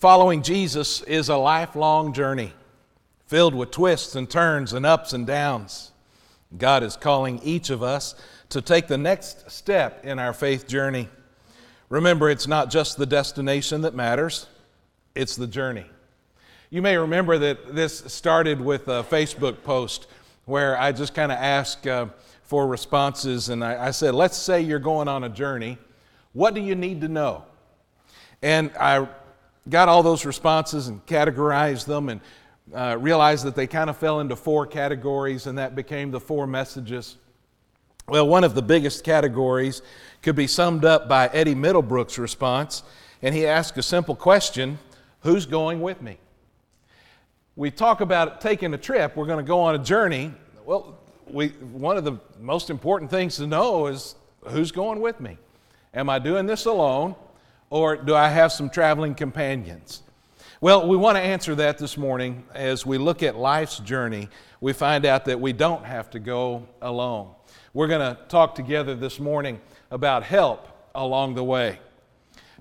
Following Jesus is a lifelong journey filled with twists and turns and ups and downs. God is calling each of us to take the next step in our faith journey. Remember, it's not just the destination that matters, it's the journey. You may remember that this started with a Facebook post where I just kind of asked uh, for responses, and I, I said, Let's say you're going on a journey. What do you need to know? And I got all those responses and categorized them and uh, realized that they kind of fell into four categories, and that became the four messages. Well, one of the biggest categories could be summed up by Eddie Middlebrook's response, and he asked a simple question Who's going with me? We talk about taking a trip, we're going to go on a journey. Well, we, one of the most important things to know is who's going with me? Am I doing this alone, or do I have some traveling companions? Well, we want to answer that this morning as we look at life's journey. We find out that we don't have to go alone. We're going to talk together this morning about help along the way.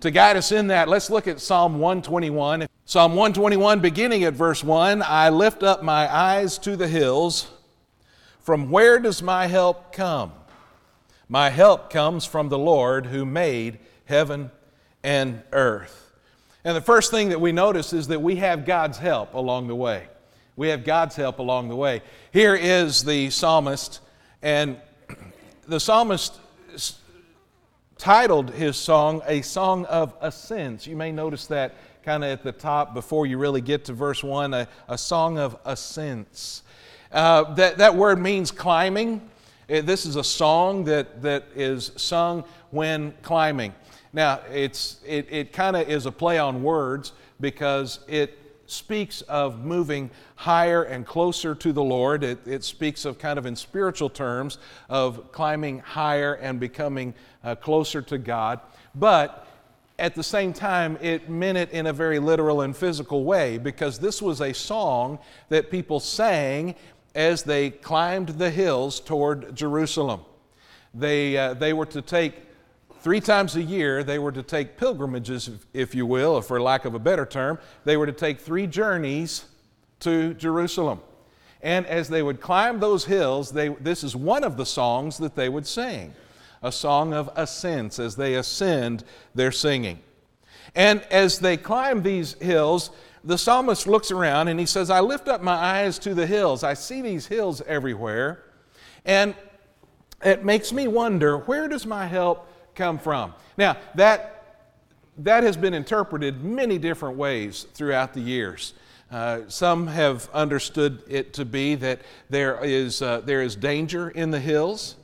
To guide us in that, let's look at Psalm 121. Psalm 121, beginning at verse 1 I lift up my eyes to the hills. From where does my help come? My help comes from the Lord who made heaven and earth. And the first thing that we notice is that we have God's help along the way. We have God's help along the way. Here is the psalmist, and the psalmist titled his song A Song of Ascents. You may notice that kind of at the top before you really get to verse 1 a, a song of ascents. Uh, that, that word means climbing. This is a song that, that is sung when climbing. Now, it's, it, it kind of is a play on words because it speaks of moving higher and closer to the Lord. It, it speaks of kind of in spiritual terms of climbing higher and becoming uh, closer to God. But at the same time, it meant it in a very literal and physical way because this was a song that people sang as they climbed the hills toward Jerusalem. They, uh, they were to take Three times a year, they were to take pilgrimages, if you will, or for lack of a better term, they were to take three journeys to Jerusalem. And as they would climb those hills, they, this is one of the songs that they would sing a song of ascents. As they ascend, they're singing. And as they climb these hills, the psalmist looks around and he says, I lift up my eyes to the hills. I see these hills everywhere. And it makes me wonder where does my help come from. Now, that, that has been interpreted many different ways throughout the years. Uh, some have understood it to be that there is, uh, there is danger in the hills,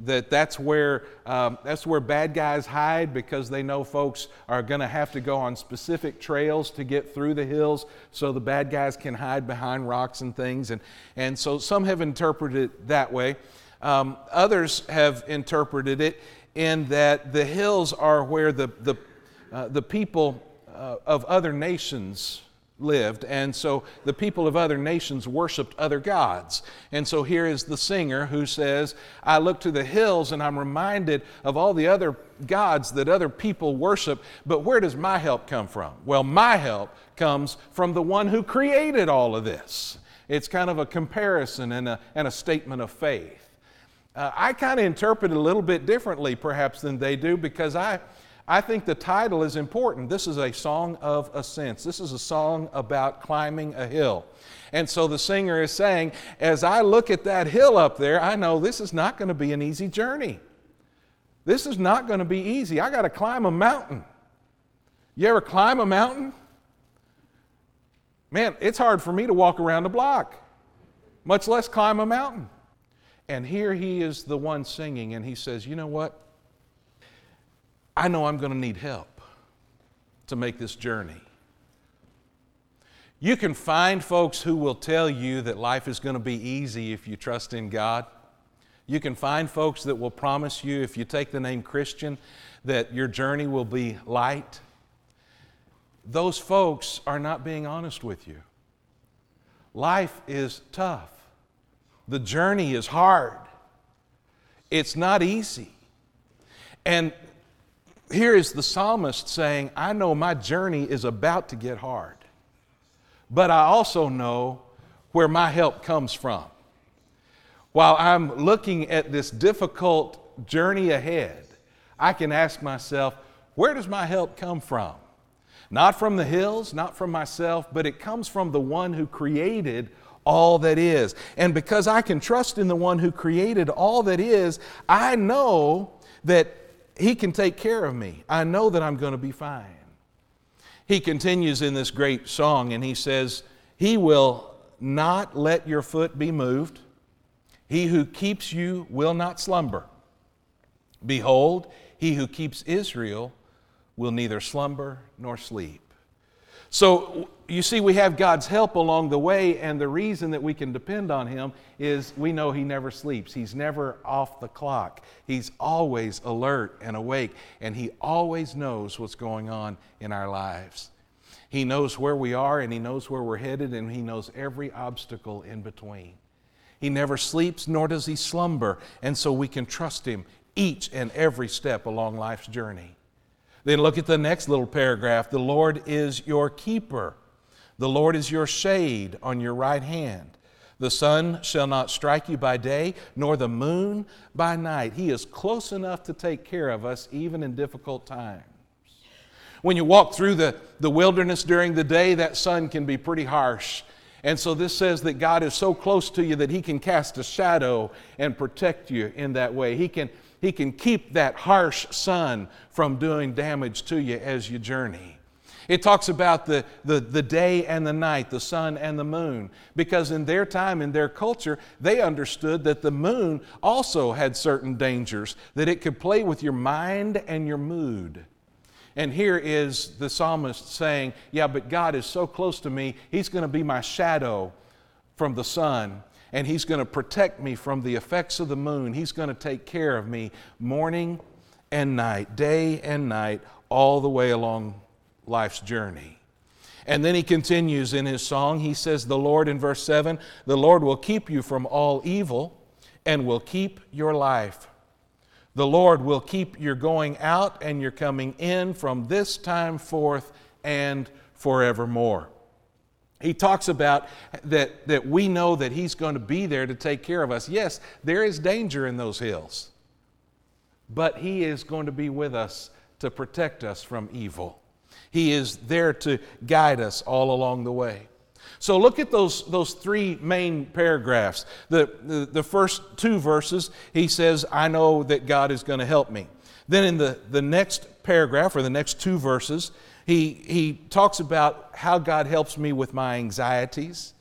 that that's where, um, that's where bad guys hide because they know folks are going to have to go on specific trails to get through the hills so the bad guys can hide behind rocks and things. And, and so some have interpreted it that way. Um, others have interpreted it in that the hills are where the, the, uh, the people uh, of other nations lived. And so the people of other nations worshiped other gods. And so here is the singer who says, I look to the hills and I'm reminded of all the other gods that other people worship, but where does my help come from? Well, my help comes from the one who created all of this. It's kind of a comparison and a, and a statement of faith. Uh, I kind of interpret it a little bit differently, perhaps, than they do because I, I think the title is important. This is a song of ascents. This is a song about climbing a hill. And so the singer is saying, as I look at that hill up there, I know this is not going to be an easy journey. This is not going to be easy. I got to climb a mountain. You ever climb a mountain? Man, it's hard for me to walk around a block, much less climb a mountain. And here he is the one singing, and he says, You know what? I know I'm going to need help to make this journey. You can find folks who will tell you that life is going to be easy if you trust in God. You can find folks that will promise you, if you take the name Christian, that your journey will be light. Those folks are not being honest with you. Life is tough. The journey is hard, it's not easy. And here is the psalmist saying, I know my journey is about to get hard, but I also know where my help comes from. While I'm looking at this difficult journey ahead, I can ask myself, where does my help come from? Not from the hills, not from myself, but it comes from the one who created all that is. And because I can trust in the one who created all that is, I know that he can take care of me. I know that I'm going to be fine. He continues in this great song and he says, He will not let your foot be moved. He who keeps you will not slumber. Behold, he who keeps Israel will neither slumber nor sleep. So you see, we have God's help along the way, and the reason that we can depend on Him is we know He never sleeps. He's never off the clock. He's always alert and awake, and He always knows what's going on in our lives. He knows where we are, and He knows where we're headed, and He knows every obstacle in between. He never sleeps, nor does He slumber, and so we can trust Him each and every step along life's journey. Then look at the next little paragraph. The Lord is your keeper. The Lord is your shade on your right hand. The sun shall not strike you by day, nor the moon by night. He is close enough to take care of us even in difficult times. When you walk through the, the wilderness during the day, that sun can be pretty harsh. And so this says that God is so close to you that He can cast a shadow and protect you in that way. He can, he can keep that harsh sun from doing damage to you as you journey. It talks about the, the, the day and the night, the sun and the moon, because in their time, in their culture, they understood that the moon also had certain dangers, that it could play with your mind and your mood. And here is the psalmist saying, Yeah, but God is so close to me, He's going to be my shadow from the sun, and He's going to protect me from the effects of the moon. He's going to take care of me morning and night, day and night, all the way along life's journey. And then he continues in his song. He says, The Lord, in verse 7, the Lord will keep you from all evil and will keep your life. The Lord will keep your going out and your coming in from this time forth and forevermore. He talks about that, that we know that He's going to be there to take care of us. Yes, there is danger in those hills, but He is going to be with us to protect us from evil. He is there to guide us all along the way. So look at those, those three main paragraphs. The, the, the first two verses, he says, I know that God is going to help me. Then in the, the next paragraph, or the next two verses, he, he talks about how God helps me with my anxieties.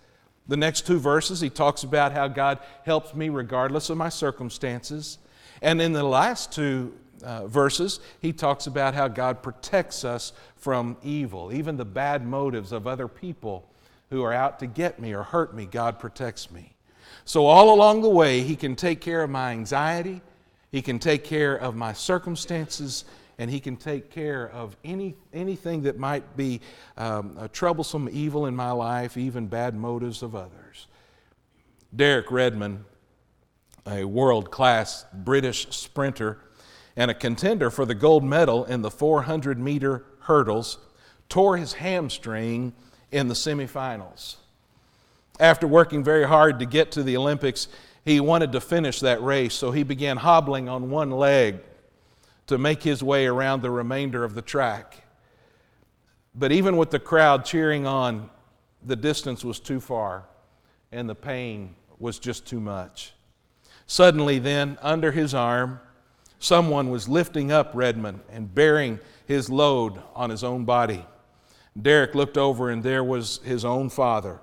The next two verses, he talks about how God helps me regardless of my circumstances. And in the last two uh, verses, he talks about how God protects us from evil, even the bad motives of other people who are out to get me or hurt me. God protects me. So, all along the way, he can take care of my anxiety, he can take care of my circumstances, and he can take care of any, anything that might be um, a troublesome evil in my life, even bad motives of others. Derek Redmond, a world class British sprinter, and a contender for the gold medal in the 400 meter hurdles, tore his hamstring in the semifinals. After working very hard to get to the Olympics, he wanted to finish that race, so he began hobbling on one leg to make his way around the remainder of the track. But even with the crowd cheering on, the distance was too far and the pain was just too much. Suddenly, then, under his arm, Someone was lifting up Redmond and bearing his load on his own body. Derek looked over, and there was his own father.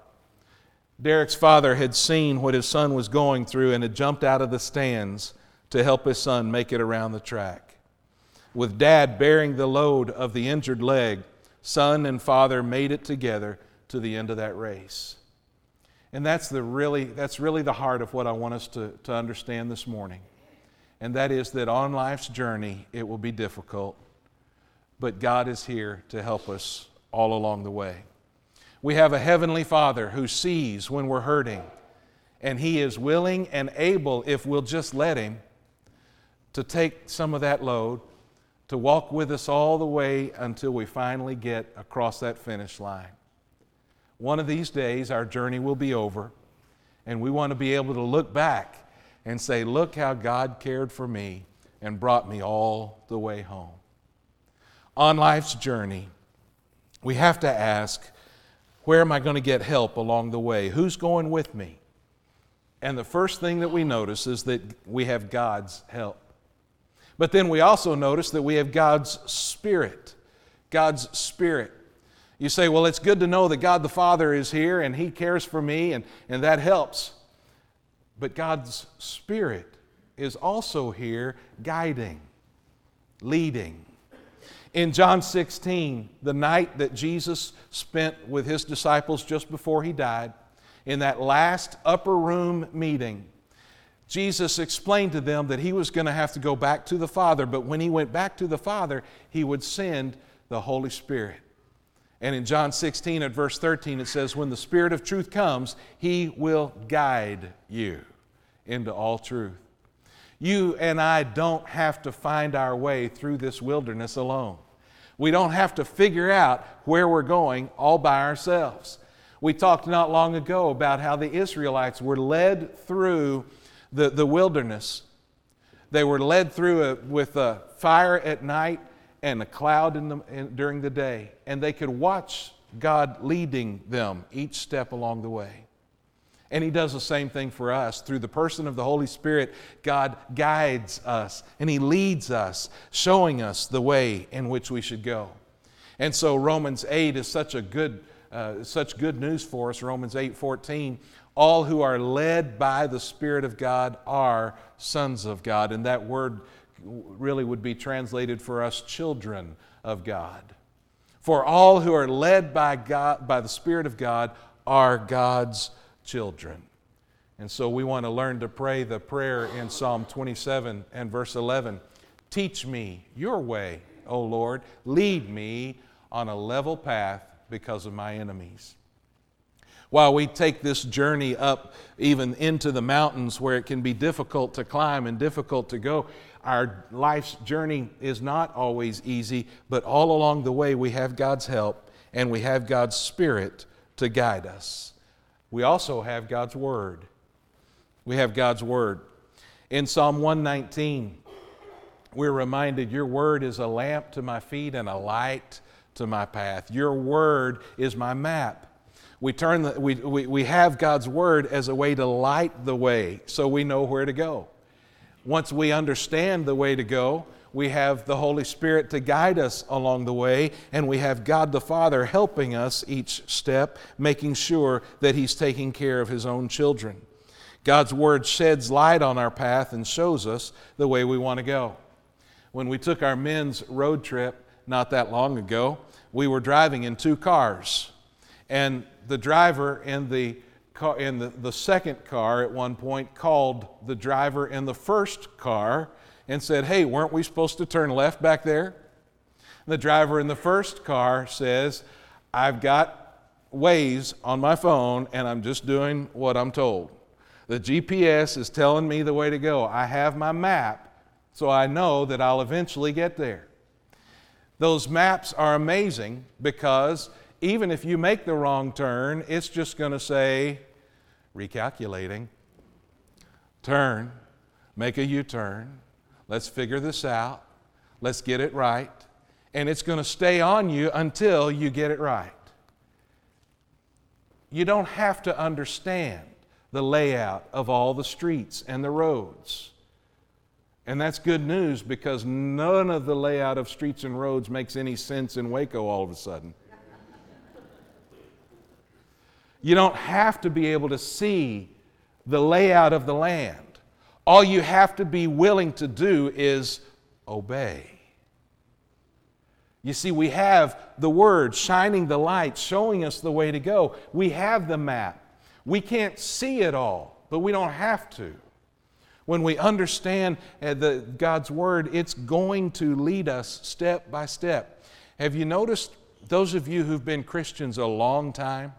Derek's father had seen what his son was going through and had jumped out of the stands to help his son make it around the track. With dad bearing the load of the injured leg, son and father made it together to the end of that race. And that's, the really, that's really the heart of what I want us to, to understand this morning and that is that on life's journey it will be difficult, but God is here to help us all along the way. We have a Heavenly Father who sees when we're hurting, and He is willing and able, if we'll just let Him, to take some of that load, to walk with us all the way until we finally get across that finish line. One of these days, our journey will be over, and we want to be able to look back and say, Look how God cared for me and brought me all the way home. On life's journey, we have to ask, Where am I going to get help along the way? Who's going with me? And the first thing that we notice is that we have God's help. But then we also notice that we have God's Spirit. God's Spirit. You say, well, it's good to know that God the Father is here and He cares for me, and, and that helps. But God's Spirit is also here guiding, leading. In John 16, the night that Jesus spent with His disciples just before He died, in that last upper room meeting, Jesus explained to them that he was going to have to go back to the Father, but when he went back to the Father, he would send the Holy Spirit. And in John 16 at verse 13, it says, When the Spirit of truth comes, he will guide you into all truth. You and I don't have to find our way through this wilderness alone. We don't have to figure out where we're going all by ourselves. We talked not long ago about how the Israelites were led through the, the wilderness. They were led through a, with a fire at night and a cloud in the, in, during the day, and they could watch God leading them each step along the way. And He does the same thing for us. Through the person of the Holy Spirit, God guides us and He leads us, showing us the way in which we should go. And so Romans 8 is such a good uh, such good news for us. Romans 8 14. All who are led by the Spirit of God are sons of God. And that word really would be translated for us children of God. For all who are led by God by the Spirit of God are God's children. And so we want to learn to pray the prayer in Psalm 27 and verse 11. Teach me your way, O Lord. Lead me on a level path because of my enemies. While we take this journey up even into the mountains where it can be difficult to climb and difficult to go, our life's journey is not always easy, but all along the way we have God's help and we have God's Spirit to guide us. We also have God's Word. We have God's Word. In Psalm 119, we're reminded, Your Word is a lamp to my feet and a light to my path. Your word is my map. We, turn the, we, we, we have God's word as a way to light the way so we know where to go. Once we understand the way to go, we have the Holy Spirit to guide us along the way, and we have God the Father helping us each step, making sure that He's taking care of His own children. God's Word sheds light on our path and shows us the way we want to go. When we took our men's road trip, not that long ago. We were driving in two cars, and the driver in the in the, the second car at one point called the driver in the first car and said, Hey, weren't we supposed to turn left back there? The driver in the first car says, I've got Waze on my phone and I'm just doing what I'm told. The GPS is telling me the way to go. I have my map, so I know that I'll eventually get there. Those maps are amazing because even if you make the wrong turn, it's just going to say, recalculating, turn, make a U turn, let's figure this out, let's get it right, and it's going to stay on you until you get it right. You don't have to understand the layout of all the streets and the roads. And that's good news because none of the layout of streets and roads makes any sense in Waco all of a sudden. You don't have to be able to see the layout of the land. All you have to be willing to do is obey. You see, we have the Word shining the light, showing us the way to go. We have the map. We can't see it all, but we don't have to. When we understand uh, the, God's Word, it's going to lead us step by step. Have you noticed, those of you who've been Christians a long time,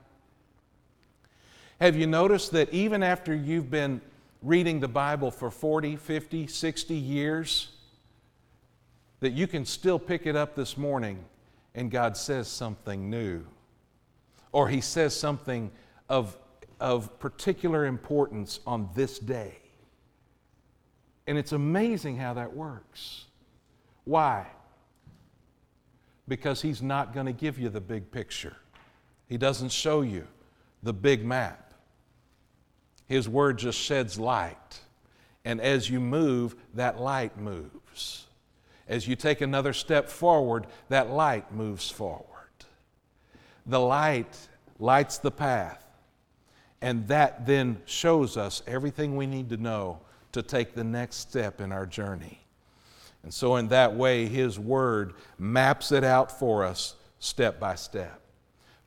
have you noticed that even after you've been reading the Bible for 40, 50, 60 years, that you can still pick it up this morning and God says something new. Or He says something of, of particular importance on this day. And it's amazing how that works. Why? Because He's not going to give you the big picture, He doesn't show you the big map. His Word just sheds light. And as you move, that light moves. As you take another step forward, that light moves forward. The light lights the path, and that then shows us everything we need to know to take the next step in our journey. And so, in that way, His Word maps it out for us step by step.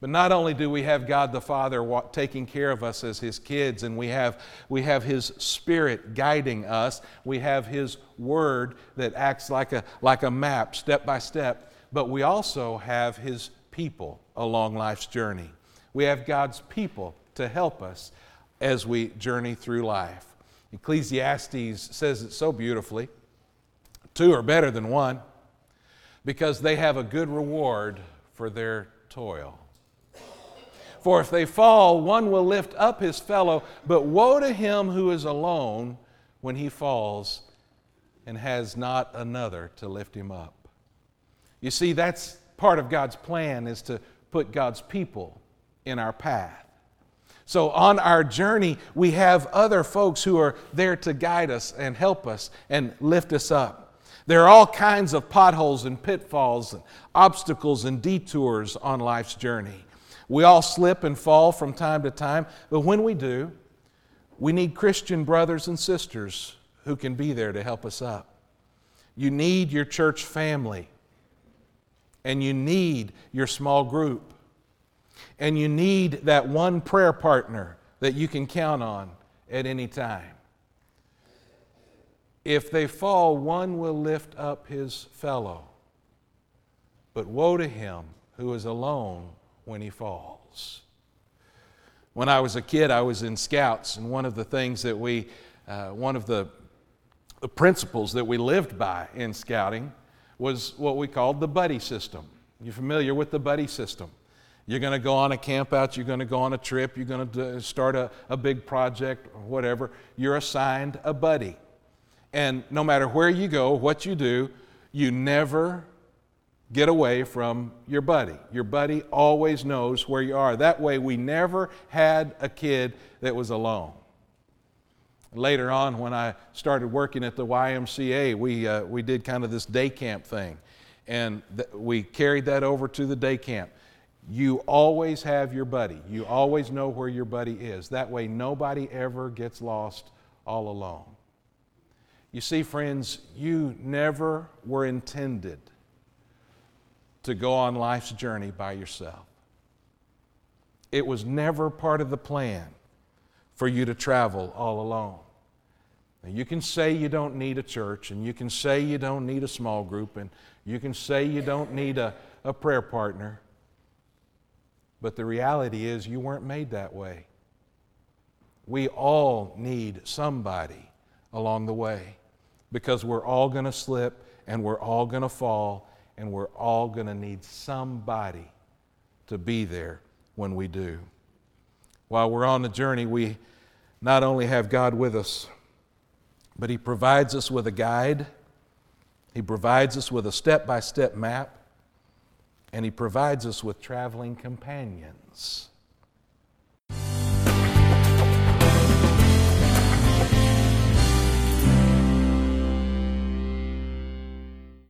But not only do we have God the Father taking care of us as His kids, and we have, we have His Spirit guiding us, we have His Word that acts like a, like a map, step by step, but we also have His people along life's journey. We have God's people to help us as we journey through life. Ecclesiastes says it so beautifully two are better than one because they have a good reward for their toil. For if they fall, one will lift up his fellow, but woe to him who is alone when he falls and has not another to lift him up. You see, that's part of God's plan is to put God's people in our path. So, on our journey, we have other folks who are there to guide us and help us and lift us up. There are all kinds of potholes and pitfalls and obstacles and detours on life's journey. We all slip and fall from time to time, but when we do, we need Christian brothers and sisters who can be there to help us up. You need your church family, and you need your small group, and you need that one prayer partner that you can count on at any time. If they fall, one will lift up his fellow. But woe to him who is alone when he falls. When I was a kid, I was in scouts, and one of the things that we, uh, one of the, the principles that we lived by in scouting was what we called the buddy system. You're familiar with the buddy system. You're going to go on a camp out, you're going to go on a trip, you're going to start a, a big project or whatever. You're assigned a buddy. And no matter where you go, what you do, you never get away from your buddy. Your buddy always knows where you are. That way, we never had a kid that was alone. Later on, when I started working at the YMCA, we, uh, we did kind of this day camp thing. And th- we carried that over to the day camp. You always have your buddy. You always know where your buddy is. That way, nobody ever gets lost all alone. You see, friends, you never were intended to go on life's journey by yourself. It was never part of the plan for you to travel all alone. Now, you can say you don't need a church, and you can say you don't need a small group, and you can say you don't need a, a prayer partner. But the reality is, you weren't made that way. We all need somebody along the way because we're all going to slip and we're all going to fall and we're all going to need somebody to be there when we do. While we're on the journey, we not only have God with us, but He provides us with a guide, He provides us with a step by step map, and He provides us with traveling companions.